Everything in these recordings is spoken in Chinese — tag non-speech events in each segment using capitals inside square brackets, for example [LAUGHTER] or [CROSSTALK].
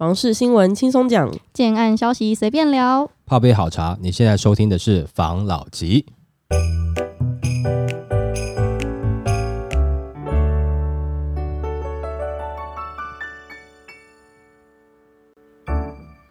房事新闻轻松讲，建案消息随便聊。泡杯好茶，你现在收听的是房老吉。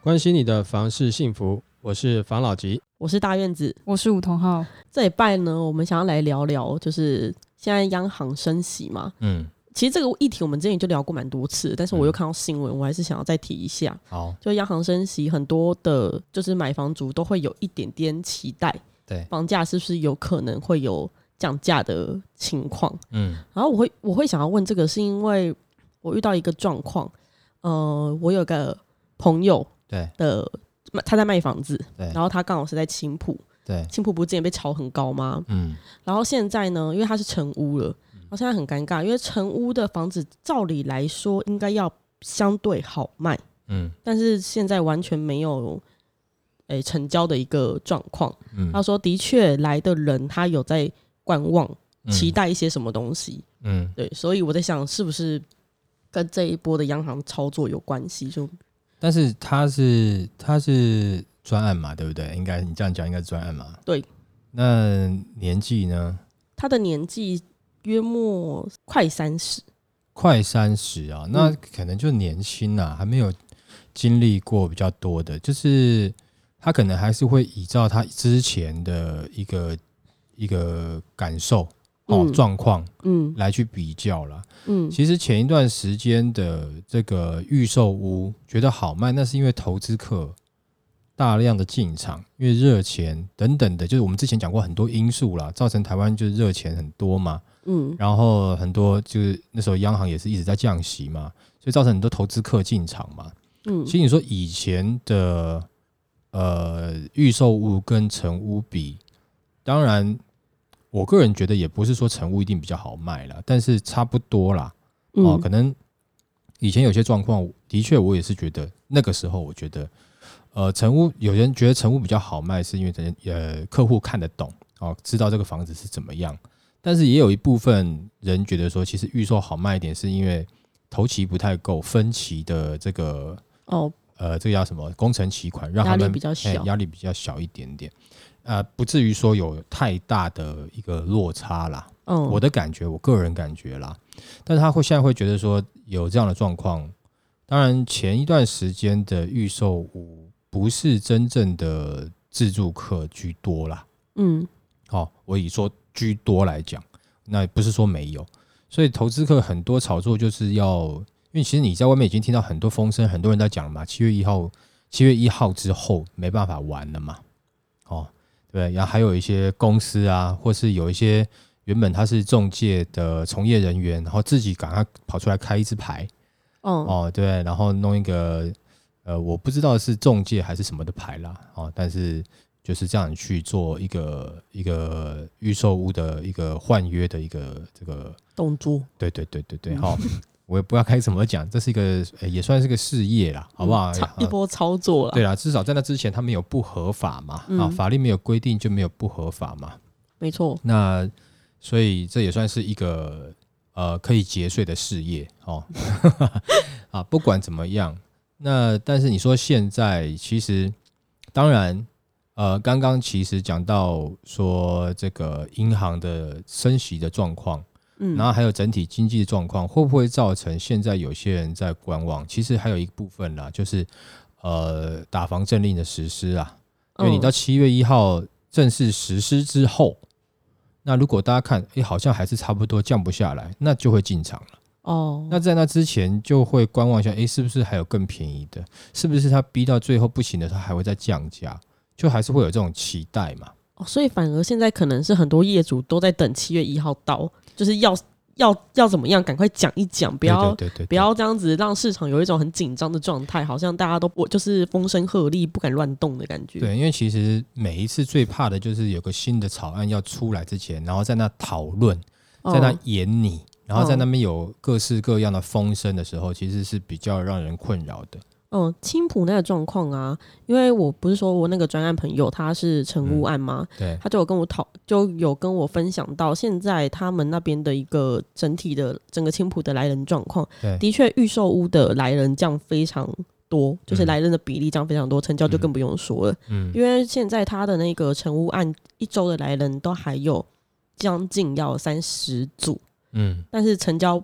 关心你的房事幸福，我是房老吉。我是大院子。我是梧桐号，这礼拜呢，我们想要来聊聊，就是现在央行升息嘛。嗯，其实这个议题我们之前就聊过蛮多次，但是我又看到新闻，我还是想要再提一下。好，就央行升息，很多的，就是买房族都会有一点点期待，对，房价是不是有可能会有降价的情况？嗯。然后我会我会想要问这个，是因为我遇到一个状况，呃，我有个朋友对。的，他在卖房子，对。然后他刚好是在青浦，对，青浦不是之前被炒很高吗？嗯。然后现在呢，因为他是成屋了，然后现在很尴尬，因为成屋的房子照理来说应该要相对好卖，嗯但是现在完全没有诶、成交的一个状况。嗯，他说，的确来的人他有在观望，嗯期待一些什么东西。嗯对，所以我在想，是不是跟这一波的央行操作有关系？就但是他是他是专案嘛，对不对？应该你这样讲应该是专案嘛。对。那年纪呢？他的年纪约莫快三十，快三十啊，那嗯可能就年轻啊，还没有经历过比较多的，就是他可能还是会依照他之前的一个一个感受哦嗯。状况嗯。来去比较啦。嗯。其实前一段时间的这个预售屋觉得好卖，那是因为投资客大量的进场，因为热钱等等的，就是我们之前讲过很多因素啦，造成台湾就是热钱很多嘛。嗯然后很多就是那时候央行也是一直在降息嘛，所以造成很多投资客进场嘛。嗯其实你说以前的呃预售屋跟成屋比，当然我个人觉得也不是说成屋一定比较好卖啦，但是差不多啦。哦，嗯可能以前有些状况，的确我也是觉得那个时候，我觉得呃成屋有人觉得成屋比较好卖，是因为人呃客户看得懂哦，知道这个房子是怎么样。但是也有一部分人觉得说，其实预售好卖一点，是因为头期不太够，分期的这个哦。呃，这个叫什么工程期款，让压力他们比较小。哎压力比较小一点点，呃，不至于说有太大的一个落差啦。嗯。我的感觉，我个人感觉啦，但是他会现在会觉得说有这样的状况，当然前一段时间的预售屋不是真正的自住客居多啦，嗯。哦，我以说居多来讲，那不是说没有，所以投资客很多炒作就是要，因为其实你在外面已经听到很多风声，很多人在讲嘛，七月一号，七月一号之后没办法玩了嘛，哦，对，然后还有一些公司啊，或是有一些原本他是中介的从业人员，然后自己赶快跑出来开一支牌，哦。哦，对，然后弄一个呃，我不知道是中介还是什么的牌啦，哦，但是就是这样去做一个一个预售屋的一个换约的一个这个，动作对对对对对，嗯好、我也不知道该怎么讲，这是一个、呃也算是个事业啦，好不好？一波操作了。对啦，至少在那之前他没有不合法嘛，啊，嗯法律没有规定就没有不合法嘛，没错。那所以这也算是一个呃可以节税的事业哦。[LAUGHS] 啊，不管怎么样，那但是你说现在其实当然呃，刚刚其实讲到说这个银行的升息的状况，嗯，然后还有整体经济的状况，会不会造成现在有些人在观望？其实还有一部分啦，就是呃打防政令的实施啊，因为你嗯到七月一号正式实施之后，那如果大家看，诶，好像还是差不多降不下来，那就会进场了。哦，那在那之前就会观望一下，诶，是不是还有更便宜的？是不是它逼到最后不行的时候还会再降价？就还是会有这种期待嘛？哦所以反而现在可能是很多业主都在等七月一号到，就是要要要怎么样，赶快讲一讲，不要不要这样子让市场有一种很紧张的状态，好像大家都我就是风声鹤唳，不敢乱动的感觉。对，因为其实每一次最怕的就是有个新的草案要出来之前，然后在那讨论，哦，在那演你，然后在哦那边有各式各样的风声的时候，其实是比较让人困扰的。嗯，青浦那个状况啊，因为我不是说我那个专案朋友他是成屋案吗？对，他就有跟我讨，就有跟我分享到现在他们那边的一个整体的整个青浦的来人状况，对的确预售屋的来人降非常多，就是嗯来人的比例降非常多，成交就更不用说了。嗯因为现在他的那个成屋案一周的来人都还有将近要三十组，嗯，但是成交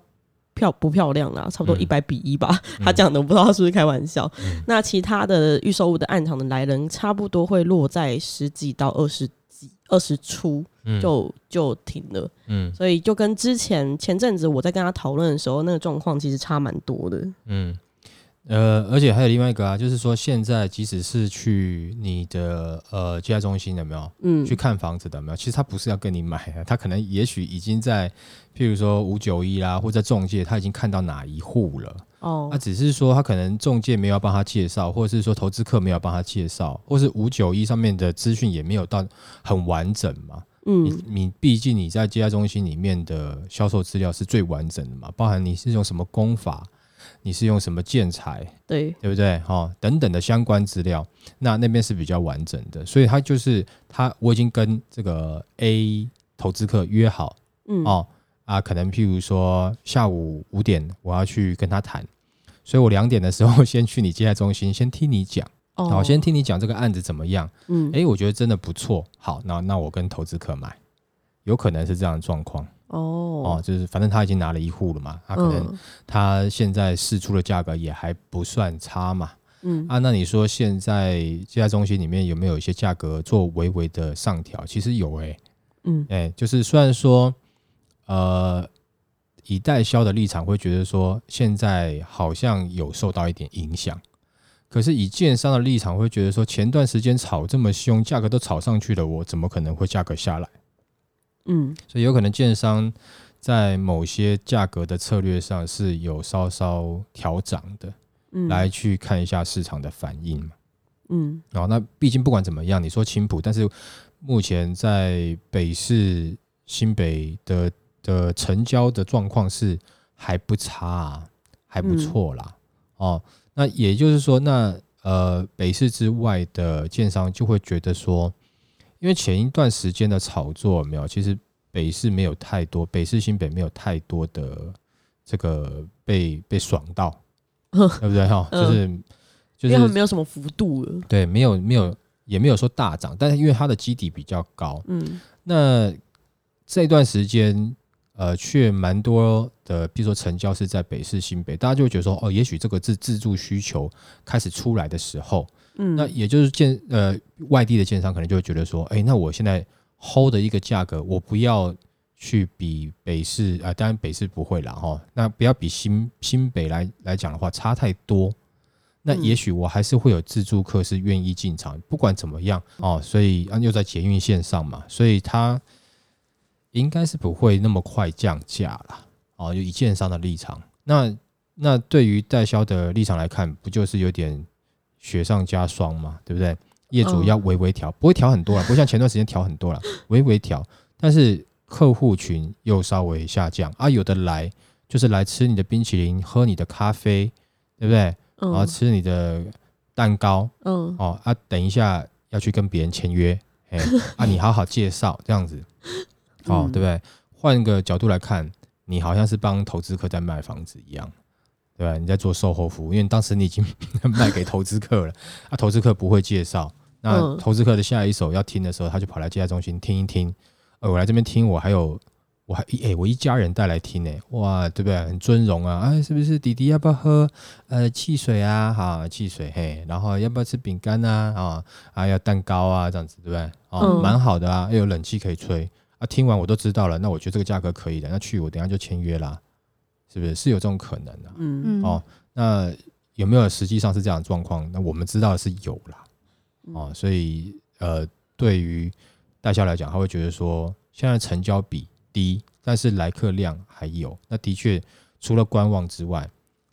漂不漂亮啊？差不多嗯一百比一吧。[LAUGHS] 他讲的我不知道他是不是开玩笑。嗯那其他的预售物的暗场的来人，差不多会落在十几到二十几、二十出嗯就就停了。嗯所以就跟之前前阵子我在跟他讨论的时候，那个状况其实差蛮多的。嗯，呃，而且还有另外一个啊，就是说现在即使是去你的呃接待中心有没有嗯去看房子的有没有？其实他不是要跟你买啊，[LAUGHS] 他可能也许已经在譬如说五九一啦，或者中介他已经看到哪一户了。哦他、，只是说他可能中介没有帮他介绍，或者是说投资客没有帮他介绍，或是五九一上面的资讯也没有到很完整嘛。你嗯你毕竟你在接待中心里面的销售资料是最完整的嘛，包含你是用什么工法，你是用什么建材，对，对不对？哈、等等的相关资料，那那边是比较完整的，所以他就是他，我已经跟这个 A 投资客约好嗯。哦啊，可能譬如说下午五点我要去跟他谈，所以我两点的时候先去你接待中心，先听你讲，哦。好，先听你讲这个案子怎么样。嗯。诶，我觉得真的不错，好，那那我跟投资客买，有可能是这样的状况哦哦，就是反正他已经拿了一户了嘛，他可能嗯他现在试出的价格也还不算差嘛，嗯啊，那你说现在接待中心里面有没有一些价格做微微的上调？其实有诶、嗯诶、就是虽然说呃以代销的立场会觉得说现在好像有受到一点影响。可是以建商的立场会觉得说，前段时间炒这么凶，价格都炒上去了，我怎么可能会价格下来？嗯所以有可能建商在某些价格的策略上是有稍稍调涨的，嗯来去看一下市场的反应嘛。嗯哦，那毕竟不管怎么样，你说青浦，但是目前在北市、新北的的成交的状况是还不差、啊，还不错啦。哦，那也就是说，那呃北市之外的建商就会觉得说，因为前一段时间的炒作有没有，其实北市没有太多，北市新北没有太多的这个被被爽到，[LAUGHS] 对不对哈？嗯就是就是没有什么幅度了。对，没有没有也没有说大涨，但是因为它的基底比较高，嗯那这段时间呃却蛮多的，比如说成交是在北市、新北，大家就会觉得说，哦，也许这个自自住需求开始出来的时候，嗯，那也就是建呃外地的建商可能就会觉得说，哎，那我现在 hold 的一个价格，我不要去比北市啊、呃当然北市不会啦哈，那不要比新新北来来讲的话差太多。那嗯也许我还是会有自助客是愿意进场，不管怎么样哦，所以啊又在捷运线上嘛，所以它应该是不会那么快降价啦。哦，就以建商的立场，那那对于代销的立场来看，不就是有点雪上加霜嘛，对不对？业主嗯。要微微调，不会调很多了，不会像前段时间调很多了，微微调，但是客户群又稍微下降啊，有的来就是来吃你的冰淇淋，喝你的咖啡，对不对？然后嗯吃你的蛋糕嗯。哦啊，等一下要去跟别人签约，哎啊，你好好介绍这样子，哦，[LAUGHS] 嗯。对不对？换个角度来看，你好像是帮投资客在卖房子一样，对吧？你在做售后服务，因为当时你已经卖给投资客了，[LAUGHS] 啊，投资客不会介绍，那嗯投资客的下一手要听的时候，他就跑来接待中心听一听，呃，我来这边听，我还有。我还一哎、我一家人带来听呢、哇，对不对？很尊荣啊，哎，是不是？弟弟要不要喝呃汽水啊？哈，汽水嘿，然后要不要吃饼干啊？啊，还要蛋糕啊，这样子对不对？哦，嗯蛮好的啊，又有冷气可以吹啊。听完我都知道了，那我觉得这个价格可以的，那去我等下就签约啦，是不是？是有这种可能的、嗯嗯哦，那有没有实际上是这样的状况？那我们知道的是有啦，哦，所以呃，对于代销来讲，他会觉得说，现在成交比低，但是来客量还有，那的确除了观望之外，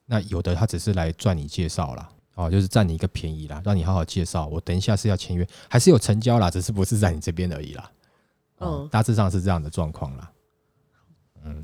那有的他只是来赚你介绍啦。哦，就是占你一个便宜啦，让你好好介绍。我等一下是要签约，还是有成交啦，只是不是在你这边而已啦。大致上是这样的状况啦。嗯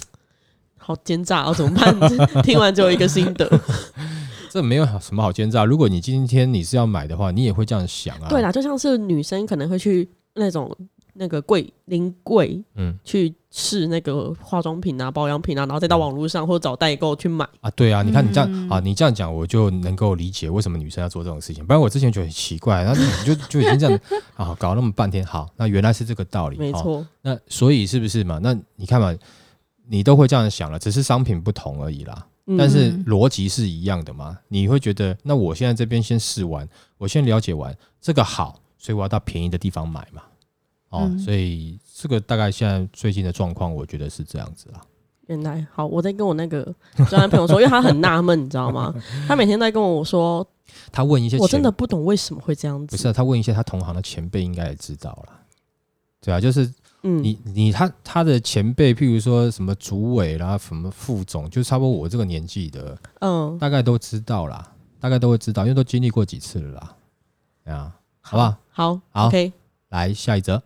好奸诈哦，怎么办？[LAUGHS] 听完只有一个心得。[LAUGHS] 这没有什么好奸诈。如果你今天你是要买的话，你也会这样想啊。对，啦，就像是女生可能会去那种那个柜临柜嗯去试那个化妆品啊、保养品啊，然后再到网络上或者找代购去买。啊，对啊，你看你这样、嗯啊，你这样讲我就能够理解为什么女生要做这种事情。不然我之前觉得很奇怪，然后你就 [LAUGHS] 就已经这样啊搞那么半天，好，那原来是这个道理，哦没错，那所以是不是嘛？那你看嘛，你都会这样想了，只是商品不同而已啦。嗯但是逻辑是一样的嘛？你会觉得，那我现在这边先试完，我先了解完这个好，所以我要到便宜的地方买嘛。哦，嗯所以这个大概现在最近的状况，我觉得是这样子啊。原来好，我在跟我那个 [LAUGHS] 专业朋友说，因为他很纳闷，你知道吗？[LAUGHS] 他每天在跟我说，他问一些，我真的不懂为什么会这样子。不是、啊、他问一些他同行的前辈，应该也知道了。对啊，就是嗯，你你他他的前辈，譬如说什么主委啦，什么副总，就差不多我这个年纪的，嗯，大概都知道啦，大概都会知道，因为都经历过几次了啦。对啊，好不好？好好，OK，来下一则，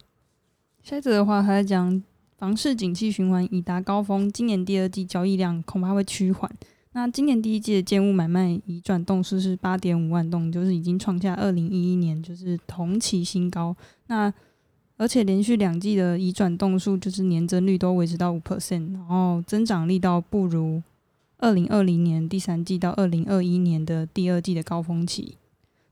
下一则的话，还在讲房市景气循环已达高峰，今年第二季交易量恐怕会趋缓。那今年第一季的建物买卖移转动数是八点五万栋，就是已经创下二零一一年就是同期新高。那而且连续两季的移转动数就是年增率都维持到五 percent，然后增长力道不如二零二零年第三季到二零二一年的第二季的高峰期。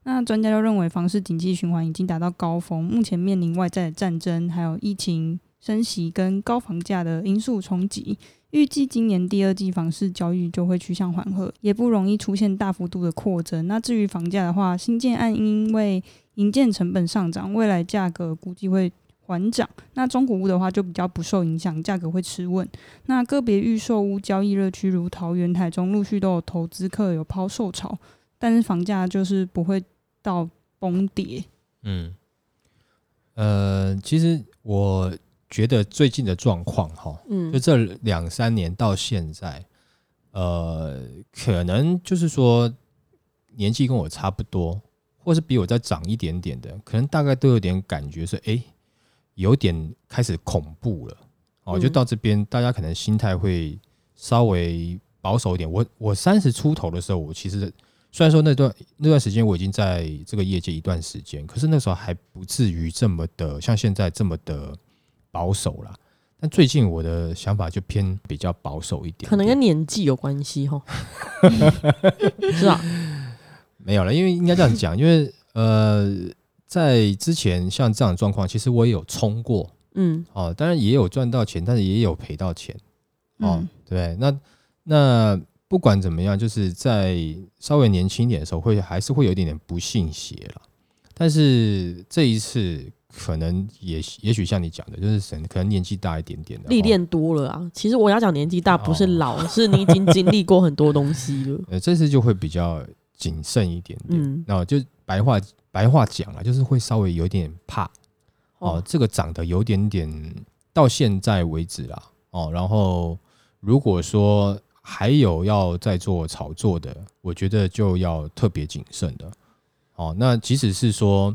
那专家就认为房市景气循环已经达到高峰，目前面临外在的战争、还有疫情升息跟高房价的因素冲击，预计今年第二季房市交易就会趋向缓和，也不容易出现大幅度的扩增。那至于房价的话，新建案因为营建成本上涨，未来价格估计会缓涨。那中古屋的话就比较不受影响，价格会持稳。那个别预售屋交易热区如桃园、台中，陆续都有投资客有抛售潮，但是房价就是不会到崩跌。嗯，呃，其实我觉得最近的状况哈，嗯就这两三年到现在，呃，可能就是说年纪跟我差不多，或是比我再长一点点的，可能大概都有点感觉是，哎、有点开始恐怖了。哦，嗯就到这边，大家可能心态会稍微保守一点。我我三十出头的时候，我其实虽然说那段那段时间我已经在这个业界一段时间，可是那时候还不至于这么的像现在这么的保守啦。但最近我的想法就偏比较保守一点点可能跟年纪有关系哈，[LAUGHS] 是吧？没有了，因为应该这样讲，因为呃，在之前像这样的状况，其实我也有冲过嗯哦，当然也有赚到钱，但是也有赔到钱哦，嗯对？那那不管怎么样，就是在稍微年轻一点的时候，会还是会有一点点不信邪了。但是这一次可能也也许像你讲的，就是神可能年纪大一点点的哦，历练多了啊。其实我要讲年纪大，不是哦老，是你已经经历过很多东西了。呃，这次就会比较谨慎一点点。嗯那就白话白话讲了，就是会稍微有点怕哦哦，这个长得有点点到现在为止啦哦。然后如果说还有要再做炒作的，我觉得就要特别谨慎的哦。那即使是说，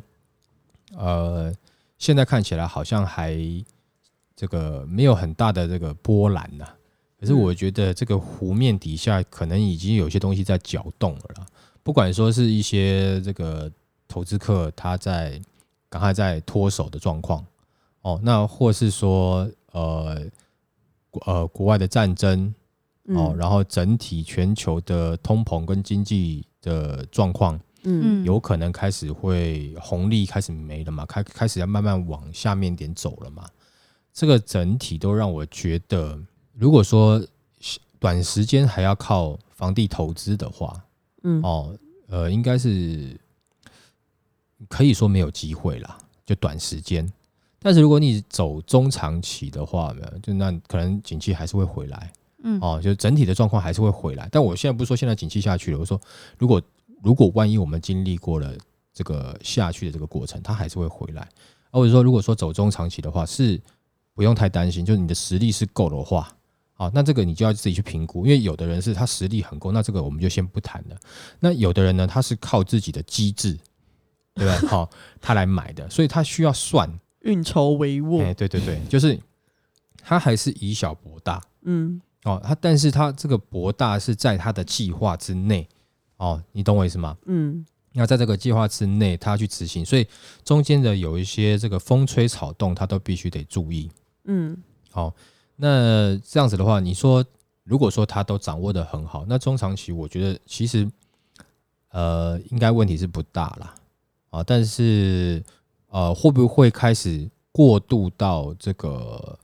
呃，现在看起来好像还这个没有很大的这个波澜呐、可是我觉得这个湖面底下可能已经有些东西在搅动了啦。不管说是一些这个投资客他在赶快在脱手的状况哦，那或是说呃呃国外的战争哦，嗯。然后整体全球的通膨跟经济的状况，嗯。有可能开始会红利开始没了嘛，开开始要慢慢往下面点走了嘛。这个整体都让我觉得，如果说短时间还要靠房地投资的话，嗯。哦，呃，应该是可以说没有机会啦，就短时间。但是如果你走中长期的话，呢，就那可能景气还是会回来嗯哦，就整体的状况还是会回来。但我现在不是说现在景气下去了，我说如果如果万一我们经历过了这个下去的这个过程，它还是会回来。或者说如果说走中长期的话，是不用太担心，就是你的实力是够的话，好，那这个你就要自己去评估，因为有的人是他实力很够，那这个我们就先不谈了。那有的人呢，他是靠自己的机智，对不对？[LAUGHS] 好，他来买的，所以他需要算。运筹帷幄哎，，对对对，就是他还是以小博大嗯哦，他但是他这个博大是在他的计划之内哦，你懂我意思吗？嗯那在这个计划之内，他去执行，所以中间的有一些这个风吹草动，他都必须得注意。嗯好、那这样子的话，你说如果说他都掌握的很好，那中长期我觉得其实呃应该问题是不大啦啊，但是呃会不会开始过渡到这个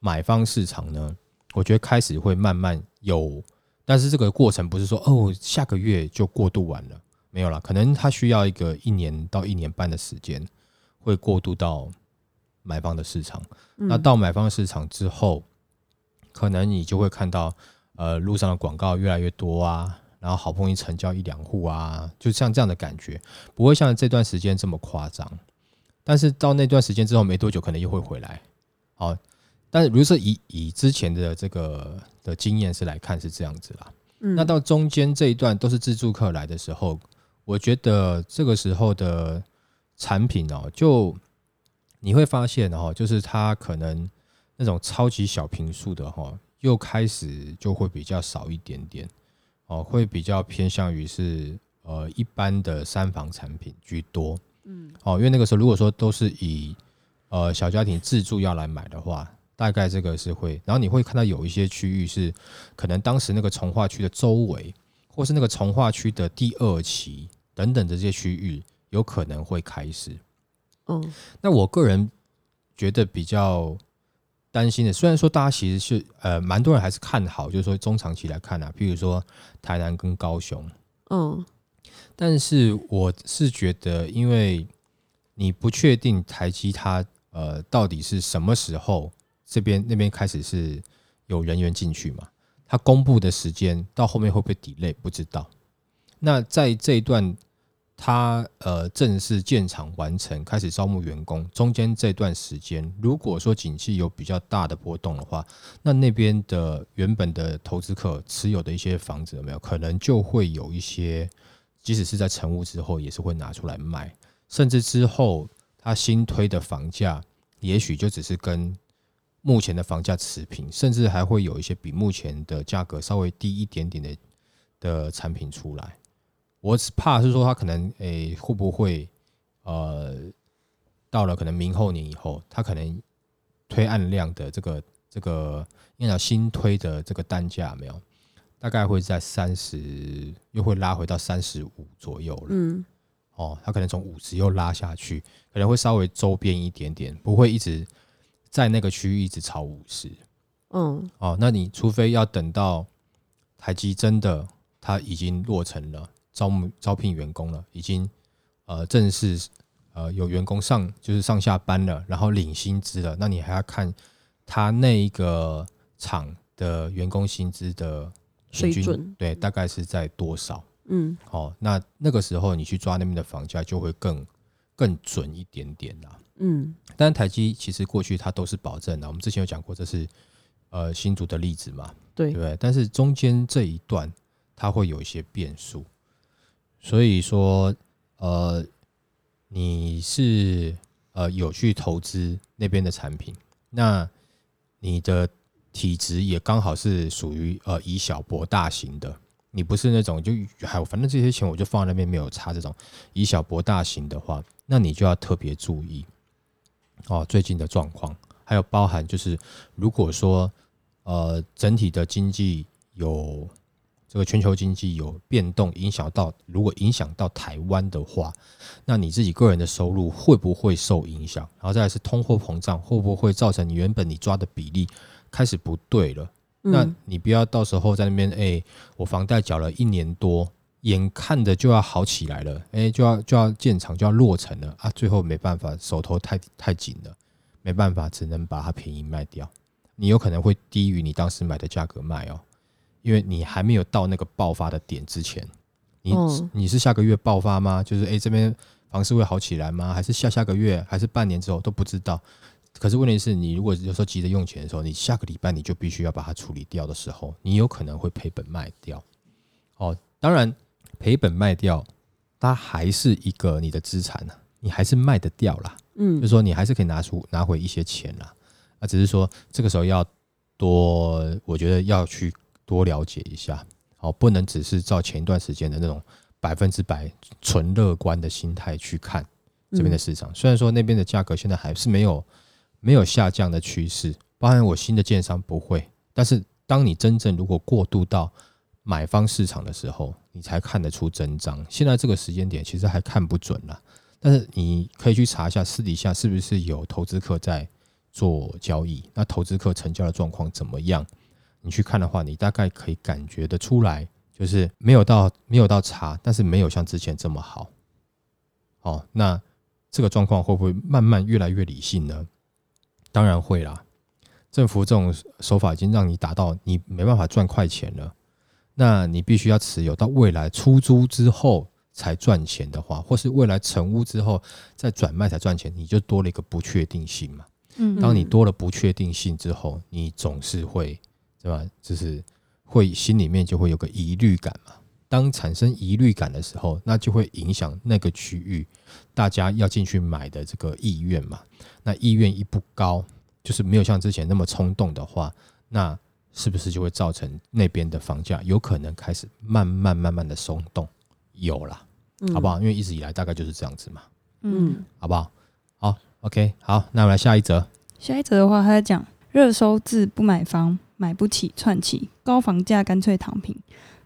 买方市场呢？我觉得开始会慢慢有，但是这个过程不是说哦下个月就过渡完了，没有了，可能它需要一个一年到一年半的时间，会过渡到买方的市场。那到买方市场之后，可能你就会看到呃路上的广告越来越多啊，然后好不容易成交一两户啊，就像这样的感觉，不会像这段时间这么夸张。但是到那段时间之后没多久，可能又会回来。好。但是，如果是以以之前的这个的经验是来看，是这样子啦。嗯那到中间这一段都是自助客来的时候，我觉得这个时候的产品哦，就你会发现哦，就是它可能那种超级小平数的哈，又开始就会比较少一点点哦，会比较偏向于是呃一般的三房产品居多。嗯，哦，因为那个时候如果说都是以呃小家庭自助要来买的话，大概这个是会，然后你会看到有一些区域是可能当时那个从化区的周围，或是那个从化区的第二期等等的这些区域，有可能会开始。嗯那我个人觉得比较担心的，虽然说大家其实是呃蛮多人还是看好，就是说中长期来看啊，譬如说台南跟高雄，嗯但是我是觉得，因为你不确定台积它呃到底是什么时候这边那边开始是有人员进去嘛，他公布的时间到后面会不会 delay 不知道。那在这一段他呃正式建厂完成，开始招募员工，中间这段时间，如果说景气有比较大的波动的话，那那边的原本的投资客持有的一些房子有没有可能就会有一些。即使是在成屋之后，也是会拿出来卖，甚至之后他新推的房价，也许就只是跟目前的房价持平，甚至还会有一些比目前的价格稍微低一点点的的产品出来。我只怕是说它可能诶、会不会呃到了可能明后年以后，它可能推案量的这个这个应该讲新推的这个单价没有？大概会在三十，又会拉回到三十五左右了。嗯哦，它可能从五十又拉下去，可能会稍微周边一点点，不会一直在那个区域一直炒五十。嗯哦，那你除非要等到台积真的它已经落成了，招募招聘员工了，已经呃正式呃有员工上就是上下班了，然后领薪资了，那你还要看他那一个厂的员工薪资的平均水准对，大概是在多少？嗯哦，那那个时候你去抓那边的房价就会更更准一点点啦。嗯但是台积其实过去它都是保证的，我们之前有讲过，这是呃新竹的例子嘛，对对不对？但是中间这一段它会有一些变数，所以说呃你是呃有去投资那边的产品，那你的体质也刚好是属于呃以小博大型的，你不是那种就还有反正这些钱我就放在那边没有差这种以小博大型的话，那你就要特别注意哦最近的状况，还有包含就是如果说呃整体的经济有这个全球经济有变动，影响到如果影响到台湾的话，那你自己个人的收入会不会受影响？然后再来是通货膨胀会不会造成你原本你抓的比例开始不对了？那嗯你不要到时候在那边，哎、我房贷缴了一年多，眼看着就要好起来了，哎、就要就要建厂就要落成了啊，最后没办法，手头太太紧了，没办法，只能把它便宜卖掉。你有可能会低于你当时买的价格卖哦，因为你还没有到那个爆发的点之前，你、哦你是下个月爆发吗？就是哎、诶这边房市会好起来吗？还是下下个月，还是半年之后都不知道。可是问题是你如果有时候急着用钱的时候，你下个礼拜你就必须要把它处理掉的时候，你有可能会赔本卖掉。哦，当然赔本卖掉，它还是一个你的资产啊，你还是卖得掉啦。嗯就是说你还是可以拿出拿回一些钱啦。啊，只是说这个时候要多，我觉得要去多了解一下，好，不能只是照前一段时间的那种百分之百纯乐观的心态去看这边的市场。虽然说那边的价格现在还是没有没有下降的趋势，包包含我新的建商不会。但是当你真正如果过渡到买方市场的时候，你才看得出真章。现在这个时间点其实还看不准了，但是你可以去查一下私底下是不是有投资客在做交易，那投资客成交的状况怎么样？你去看的话，你大概可以感觉得出来，就是没有到没有到差，但是没有像之前这么好。哦，那这个状况会不会慢慢越来越理性呢？当然会啦。政府这种手法已经让你达到你没办法赚快钱了。那你必须要持有到未来出租之后才赚钱的话，或是未来成屋之后再转卖才赚钱，你就多了一个不确定性嘛。嗯当你多了不确定性之后，你总是会对吧？就是会心里面就会有个疑虑感嘛。当产生疑虑感的时候，那就会影响那个区域大家要进去买的这个意愿嘛。那意愿一不高，就是没有像之前那么冲动的话，那是不是就会造成那边的房价有可能开始慢慢慢慢的松动？有啦，好不好？因为一直以来大概就是这样子嘛，嗯，好不好？好，OK，好，那我们来下一则。下一则的话，他在讲热搜字不买房，买不起串起，高房价干脆躺平。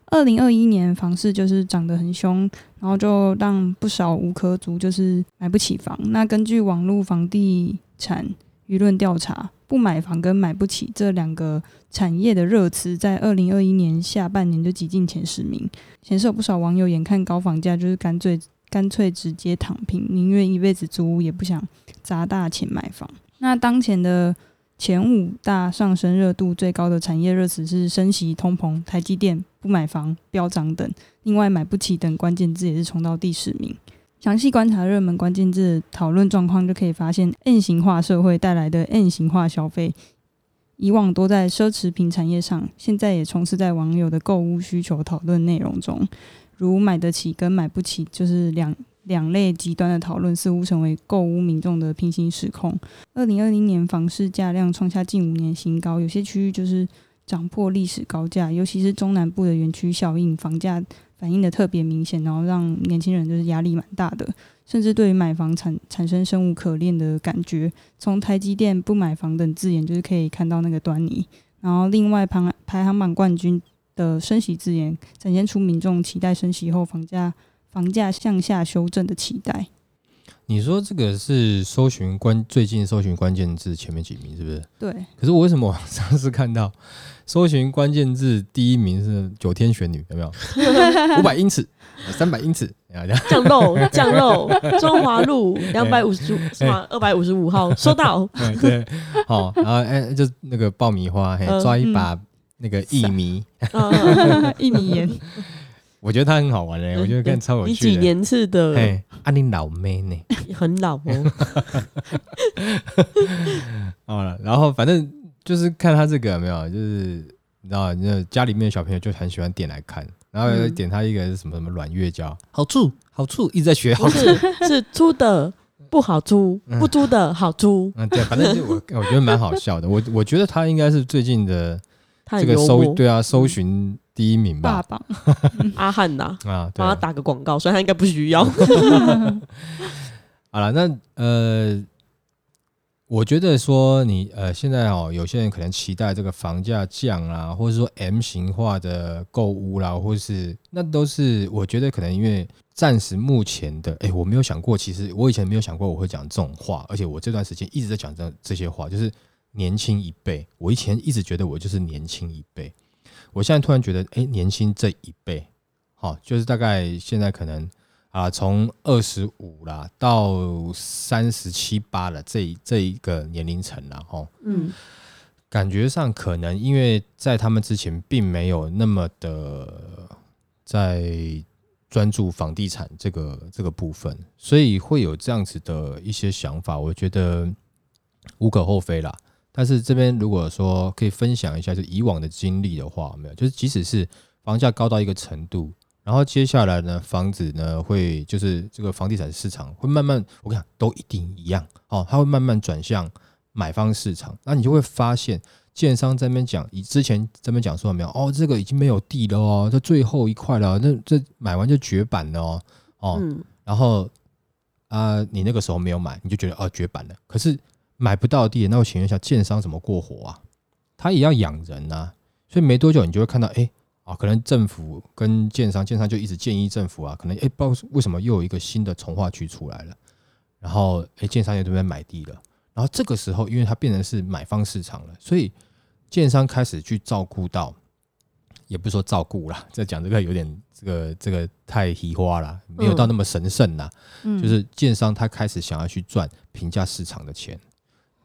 二零二一年房市就是涨得很凶，然后就让不少无壳族就是买不起房。那根据网络房地产舆论调查，不买房跟买不起这两个产业的热词，在二零二一年下半年就挤进前十名，显示有不少网友眼看高房价，就是干脆干脆直接躺平，宁愿一辈子租屋，也不想砸大钱买房。那当前的前五大上升热度最高的产业热词是升息、通膨、台积电、不买房、飙涨等。另外，买不起等关键字也是冲到第十名。详细观察热门关键字讨论状况，就可以发现 N 型化社会带来的 N 型化消费，以往多在奢侈品产业上，现在也充斥在网友的购物需求讨论内容中。如买得起跟买不起，就是两两类极端的讨论，似乎成为购物民众的平行时空。二零二零年房市价量创下近五年新高，有些区域就是涨破历史高价，尤其是中南部的园区效应，房价反应的特别明显，然后让年轻人就是压力蛮大的，甚至对于买房产产生生无可恋的感觉。从台积电不买房等字眼，就是可以看到那个端倪。然后另外排排行榜冠军的升息字眼，展现出民众期待升息后房价房价向下修正的期待。你说这个是搜寻关最近搜寻关键字前面几名是不是？对，可是我为什么上次看到搜寻关键字第一名是九天玄女有没有？五百英尺，三百英尺，降肉 [LAUGHS] 降肉，中华路 [LAUGHS] 两百五十五是吗？二百五十五号收到。对对，好，然后哎，就那个爆米花，嘿，嗯抓一把那个薏米，嗯一米盐，[LAUGHS] 我觉得他很好玩嘞，我觉得看超有你趣你。几年次的？嘿，啊你老妹呢？[LAUGHS] 很老哦。[LAUGHS] 好了，然后反正就是看他这个有没有，就是你知道，那家里面的小朋友就很喜欢点来看，然后嗯点他一个是什么什么软月胶，好处好处，一直在学好处。是，是租的不好租，嗯不租的好租。嗯，对，反正就我 [LAUGHS] 我觉得蛮好笑的。我我觉得他应该是最近的他这个搜。对啊搜寻第一名霸吧。榜。[LAUGHS] 阿汉呐，啊，对帮他打个广告，所以他应该不需要。[LAUGHS] 好了，那呃，我觉得说你呃，现在哦，有些人可能期待这个房价降啦，或者说 M 型化的购物啦，或是那都是我觉得可能因为暂时目前的，哎，我没有想过，其实我以前没有想过我会讲这种话，而且我这段时间一直在讲这这些话，就是年轻一辈，我以前一直觉得我就是年轻一辈，我现在突然觉得，哎，年轻这一辈，好、就是大概现在可能。啊，从二十五啦到三十七八了，这一这一个年龄层啦，吼，嗯感觉上可能因为在他们之前并没有那么的在专注房地产这个这个部分，所以会有这样子的一些想法，我觉得无可厚非啦。但是这边如果说可以分享一下，就以往的经历的话，没有，就是即使是房价高到一个程度，然后接下来呢，房子呢会就是这个房地产市场会慢慢，我跟你讲都一定一样哦，它会慢慢转向买方市场，那你就会发现，建商这边讲，以之前这边讲说没有哦，这个已经没有地了哦，这最后一块了，那这买完就绝版了哦，哦，嗯，然后啊、你那个时候没有买，你就觉得哦绝版了，可是买不到地，那我请问一下，建商怎么过活啊？他也要养人呐、所以没多久你就会看到，哎、啊，可能政府跟建商，建商就一直建议政府啊，可能哎、不知道为什么又有一个新的从化区出来了，然后哎、建商也这边买地了，然后这个时候，因为它变成是买方市场了，所以建商开始去照顾到，也不是说照顾啦，在讲这个有点这个这个太稀花啦，没有到那么神圣啦。嗯，就是建商他开始想要去赚平价市场的钱。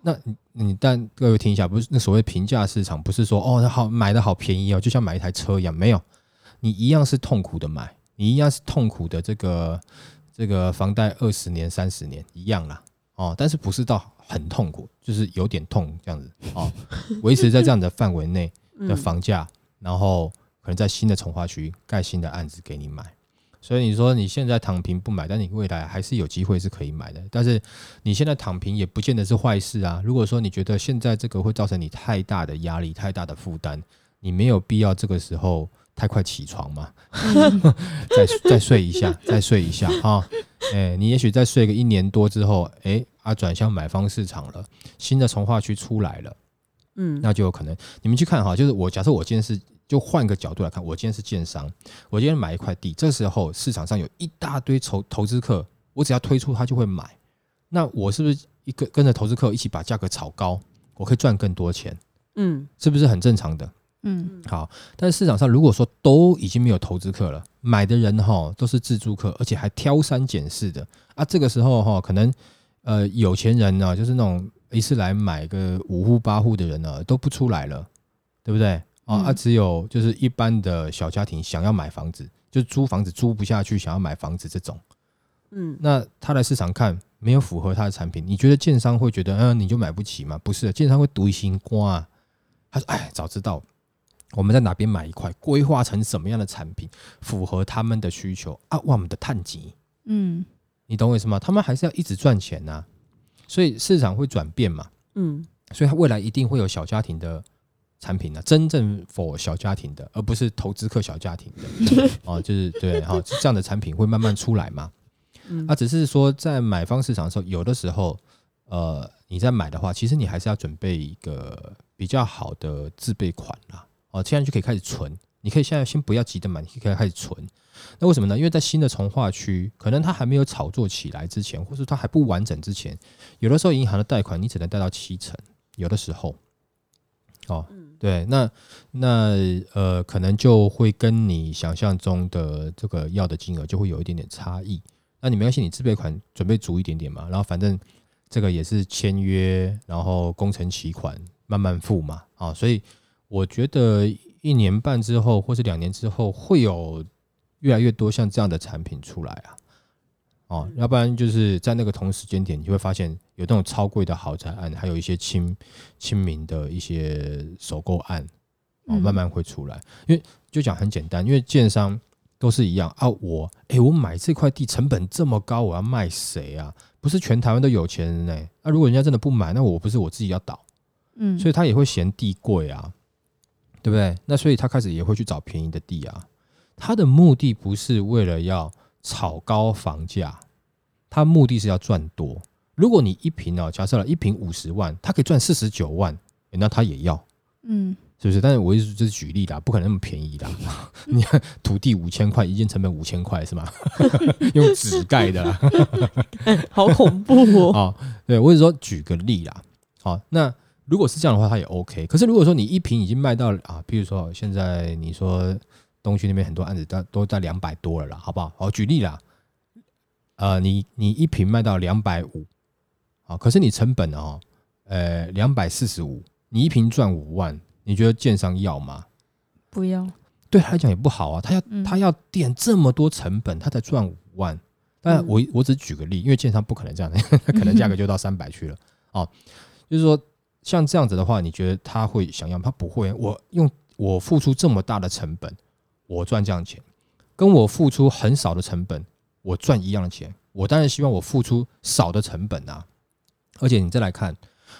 那你你但各位听一下，不是那所谓平价市场，不是说哦，那好买的好便宜哦，就像买一台车一样，没有，你一样是痛苦的买，你一样是痛苦的这个这个房贷二十年、三十年一样啦，哦，但是不是到很痛苦，就是有点痛这样子哦，维持在这样的范围内的房价，然后可能在新的从化区盖新的案子给你买。所以你说你现在躺平不买，但你未来还是有机会是可以买的。但是你现在躺平也不见得是坏事啊。如果说你觉得现在这个会造成你太大的压力、太大的负担，你没有必要这个时候太快起床嘛，[LAUGHS] 再再睡一下，再睡一下哈。哎、你也许再睡个一年多之后，哎、啊转向买方市场了，新的从化区出来了。嗯，那就有可能。你们去看哈，就是我假设我今天是就换个角度来看，我今天是建商，我今天买一块地，这时候市场上有一大堆投投资客，我只要推出他就会买，那我是不是一个跟着投资客一起把价格炒高，我可以赚更多钱，嗯是不是很正常的？嗯好，但是市场上如果说都已经没有投资客了，买的人哈都是自住客，而且还挑三拣四的啊，这个时候哈可能呃有钱人呢、就是那种一次来买个五户八户的人呢都不出来了，对不对？啊，嗯啊只有就是一般的小家庭想要买房子，就租房子租不下去，想要买房子这种，嗯那他来市场看没有符合他的产品，你觉得建商会觉得，嗯、你就买不起吗？不是的，建商会独心瓜、啊。他说，哎，早知道我们在哪边买一块，规划成什么样的产品，符合他们的需求啊，我们的探级，嗯你懂我意思吗？他们还是要一直赚钱呐、所以市场会转变嘛，嗯所以他未来一定会有小家庭的产品呢、真正 for 小家庭的，而不是投资客小家庭的 [LAUGHS] 哦，就是对哈、这样的产品会慢慢出来嘛。嗯啊，只是说在买方市场的时候，有的时候，呃，你在买的话，其实你还是要准备一个比较好的自备款啦。哦，现在就可以开始存，你可以现在先不要急着买，你可以开始存。那为什么呢？因为在新的从化区，可能它还没有炒作起来之前，或是它还不完整之前，有的时候银行的贷款你只能贷到七成，有的时候，哦，对，那那呃，可能就会跟你想象中的这个要的金额就会有一点点差异。那你没关系，你自备款准备足一点点嘛，然后反正这个也是签约，然后工程期款慢慢付嘛，啊，所以我觉得一年半之后或是两年之后会有越来越多像这样的产品出来啊，哦，要不然就是在那个同时间点，你就会发现有那种超贵的豪宅案，还有一些亲亲民的一些首购案，哦，嗯慢慢会出来。因为就讲很简单，因为建商都是一样啊，我诶，我买这块地成本这么高，我要卖谁啊？不是全台湾都有钱人呢、那、如果人家真的不买，那我不是我自己要倒，嗯，所以他也会嫌地贵啊，对不对？那所以他开始也会去找便宜的地啊。他的目的不是为了要炒高房价，他目的是要赚多。如果你一瓶哦，假设了一瓶五十万，他可以赚四十九万，诶那他也要，嗯是不是？但是我意思就是举例啦，不可能那么便宜啦。[LAUGHS] 你看土地五千块，一件成本五千块是吗？[LAUGHS] 用纸盖的啦。[LAUGHS] 好恐怖哦。哦，对我只是说举个例啦。好，那如果是这样的话，它也 OK。可是如果说你一瓶已经卖到啊，比如说现在你说东区那边很多案子都都在两百多了啦，好不好？好，举例啦，呃，你你一瓶卖到两百五，啊，可是你成本哦，呃，两百四十五，你一瓶赚五万，你觉得建商要吗？不要，对他来讲也不好啊，他要嗯他要垫这么多成本，他才赚五万。但嗯我我只举个例，因为建商不可能这样的，[LAUGHS] [LAUGHS] 他可能价格就到三百去了哦。就是说，像这样子的话，你觉得他会想要吗？他不会。我用我付出这么大的成本，我赚这样钱，跟我付出很少的成本，我赚一样的钱，我当然希望我付出少的成本啊。而且你再来看，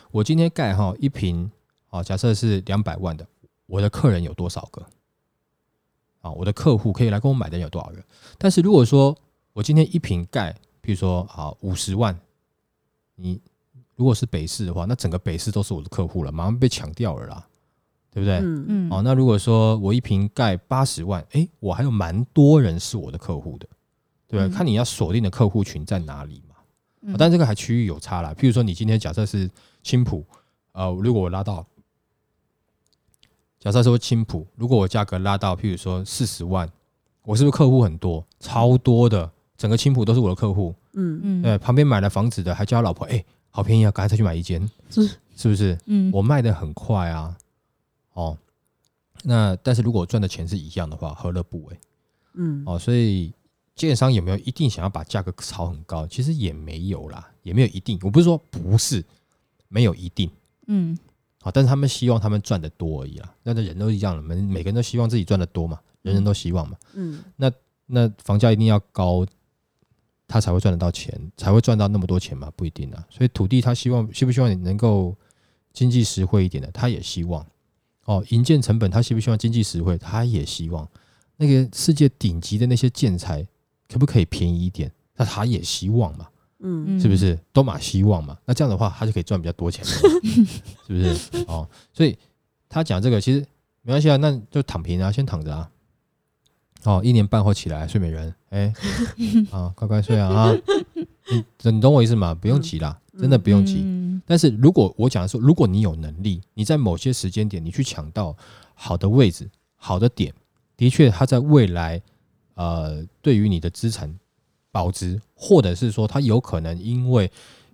我今天盖哈一瓶，好，假设是两百万的，我的客人有多少个？啊，我的客户可以来跟我买的人有多少个？但是如果说我今天一瓶盖，比如说啊五十万，你如果是北市的话，那整个北市都是我的客户了，马上被抢掉了啦，对不对？嗯嗯，哦，那如果说我一瓶盖八十万，诶，我还有蛮多人是我的客户的，对看你要锁定的客户群在哪里嘛。嗯。哦但这个还区域有差啦。譬如说，你今天假设是青浦，呃，如果我拉到，假设说青浦，如果我价格拉到譬如说四十万，我是不是客户很多，超多的，整个青浦都是我的客户，嗯。嗯。对，旁边买了房子的还叫他老婆，诶，好便宜啊，赶快再去买一间，是是不是？嗯。我卖的很快啊，哦，那但是如果赚的钱是一样的话，何乐不为？嗯。哦，所以建商有没有一定想要把价格炒很高？其实也没有啦，也没有一定。我不是说不是，没有一定。嗯好，但是他们希望他们赚的多而已啦。那这人都一样了，每每个人都希望自己赚的多嘛，人人都希望嘛。嗯那房价一定要高，他才会赚得到钱，才会赚到那么多钱嘛？不一定啊。所以土地他希望希不希望你能够经济实惠一点的，他也希望。哦，营建成本他希不希望经济实惠？他也希望。那个世界顶级的那些建材可不可以便宜一点？那他也希望嘛，嗯是不是？都马希望嘛。那这样的话，他就可以赚比较多钱 [LAUGHS] 是不是？哦，所以他讲这个其实没关系啊，那就躺平啊，先躺着啊。哦，一年半后起来，睡美人，哎、啊，[LAUGHS] 乖乖睡啊啊！你你懂我意思吗？不用急啦，真的不用急。嗯但是如果我讲的说，如果你有能力，你在某些时间点，你去抢到好的位置、好的点，的确，它在未来，呃，对于你的资产保值，或者是说它有可能因为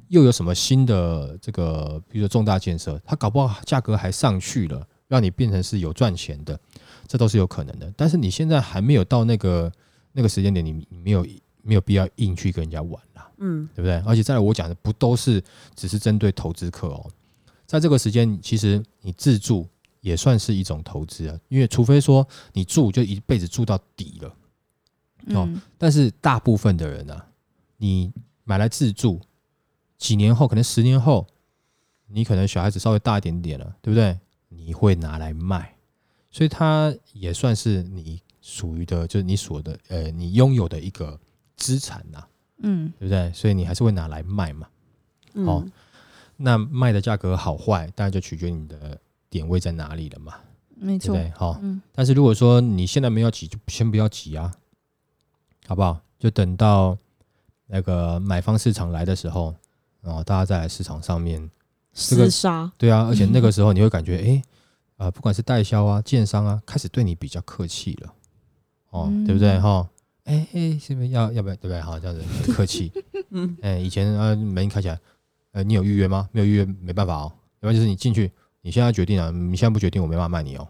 又有什么新的这个，比如说重大建设，它搞不好价格还上去了，让你变成是有赚钱的，这都是有可能的。但是你现在还没有到那个那个时间点，你你没有没有必要硬去跟人家玩啦。嗯对不对？而且再来，我讲的不都是只是针对投资客哦，在这个时间，其实你自住也算是一种投资啊，因为除非说你住就一辈子住到底了，哦嗯但是大部分的人啊，你买来自住，几年后，可能十年后，你可能小孩子稍微大一点点了，对不对？你会拿来卖，所以它也算是你属于的，就是你所的，呃，你拥有的一个资产呐、嗯对不对？所以你还是会拿来卖嘛。嗯哦那卖的价格好坏，当然就取决于你的点位在哪里了嘛，没错？好、嗯但是如果说你现在没有急，就先不要急啊，好不好？就等到那个买方市场来的时候，然后，大家再来市场上面，这个厮杀，对啊，[LAUGHS] 而且那个时候你会感觉，哎、啊、不管是代销啊、建商啊，开始对你比较客气了，哦，嗯对不对？哈、哎哎，是不是要要不要对不对？好，这样子很客气。[LAUGHS] 嗯哎、以前啊门一开起来，呃，你有预约吗？没有预约没办法哦。要不然就是你进去，你现在决定了，你现在不决定，我没办法卖你哦，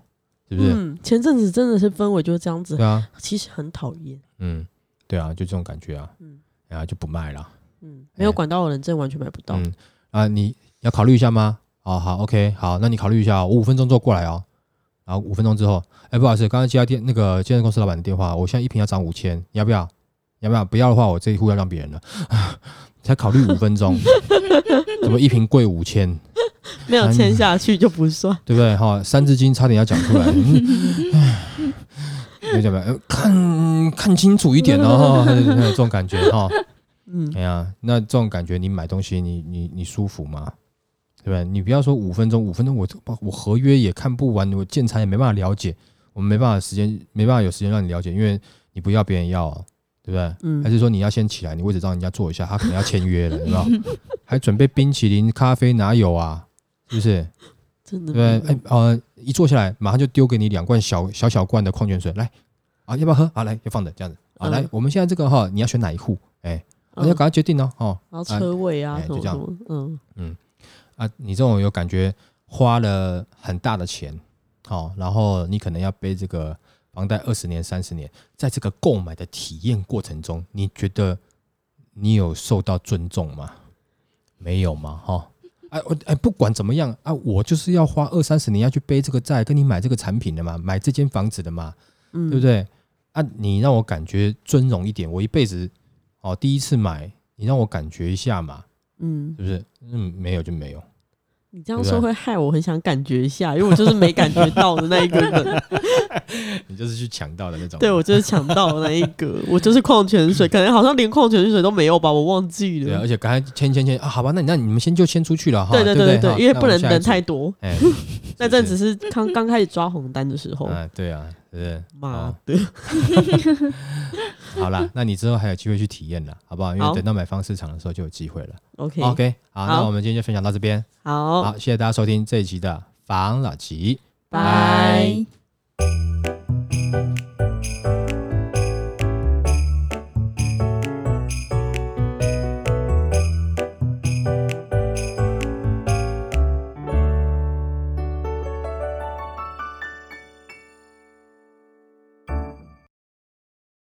是不是？嗯，前阵子真的是氛围就是这样子对，啊，其实很讨厌，嗯，对啊，就这种感觉啊，嗯然后就不卖了。嗯，没有管道的人真的完全买不到，嗯啊，你要考虑一下吗？哦，好，OK，好，那你考虑一下、哦，我五分钟之后过来哦。然后五分钟之后，哎，不好意思，刚刚接到电那个健身公司老板的电话，我现在一瓶要涨五千，你要不要？要不要？不要的话，我这一户要让别人了。[LAUGHS] 才考虑五分钟，[LAUGHS] 怎么一瓶贵五千？没有签下去就不算，对不对？哈，三字经差点要讲出来，嗯 [LAUGHS] 唉没讲没有，看看清楚一点哦，[LAUGHS] 哈这种感觉哈。嗯哎呀，那这种感觉，你买东西你你你舒服吗？对不对？你不要说五分钟，五分钟我我合约也看不完，我建材也没办法了解，我们没办法时间没办法有时间让你了解，因为你不要别人要、啊，对不对？嗯还是说你要先起来，你位置让人家坐一下，他可能要签约了，对吧？还准备冰淇淋、咖啡，哪有啊？是不是？[LAUGHS] 真的对哎呃，一坐下来，马上就丢给你两罐小小小罐的矿泉水，来啊，要不要喝？啊，来，要放着这样子啊，嗯来，我们现在这个哈，你要选哪一户？哎，要赶快决定哦，哦然后车位啊哎就这样什么什么，嗯啊，你这种有感觉花了很大的钱，好，然后你可能要背这个房贷二十年、三十年，在这个购买的体验过程中，你觉得你有受到尊重吗？没有吗？哈、哎，我哎，不管怎么样啊，我就是要花二三十年要去背这个债，跟你买这个产品的嘛，买这间房子的嘛，嗯，对不对？啊，你让我感觉尊荣一点，我一辈子哦第一次买，你让我感觉一下嘛，嗯，是不是？嗯，没有就没有。你这样说会害我很想感觉一下，因为我就是没感觉到的那一个人。[LAUGHS] 你就是去抢到的那种。对，我就是抢到的那一个，我就是矿泉水，可能好像连矿泉水都没有吧，我忘记了。而且刚才签签签啊，好吧，那你那你们先就先出去了哈。对对对不对对，因为不能人那我们下一组太多。哎，那阵是只是刚刚开始抓红单的时候，啊，对啊，对对？妈哦的，[LAUGHS] [LAUGHS] 好啦，那你之后还有机会去体验了，好不好？因为等到买方市场的时候就有机会了。OK，OK，好，那我们今天就分享到这边。好，好，谢谢大家收听这一集的房老吉。拜。拜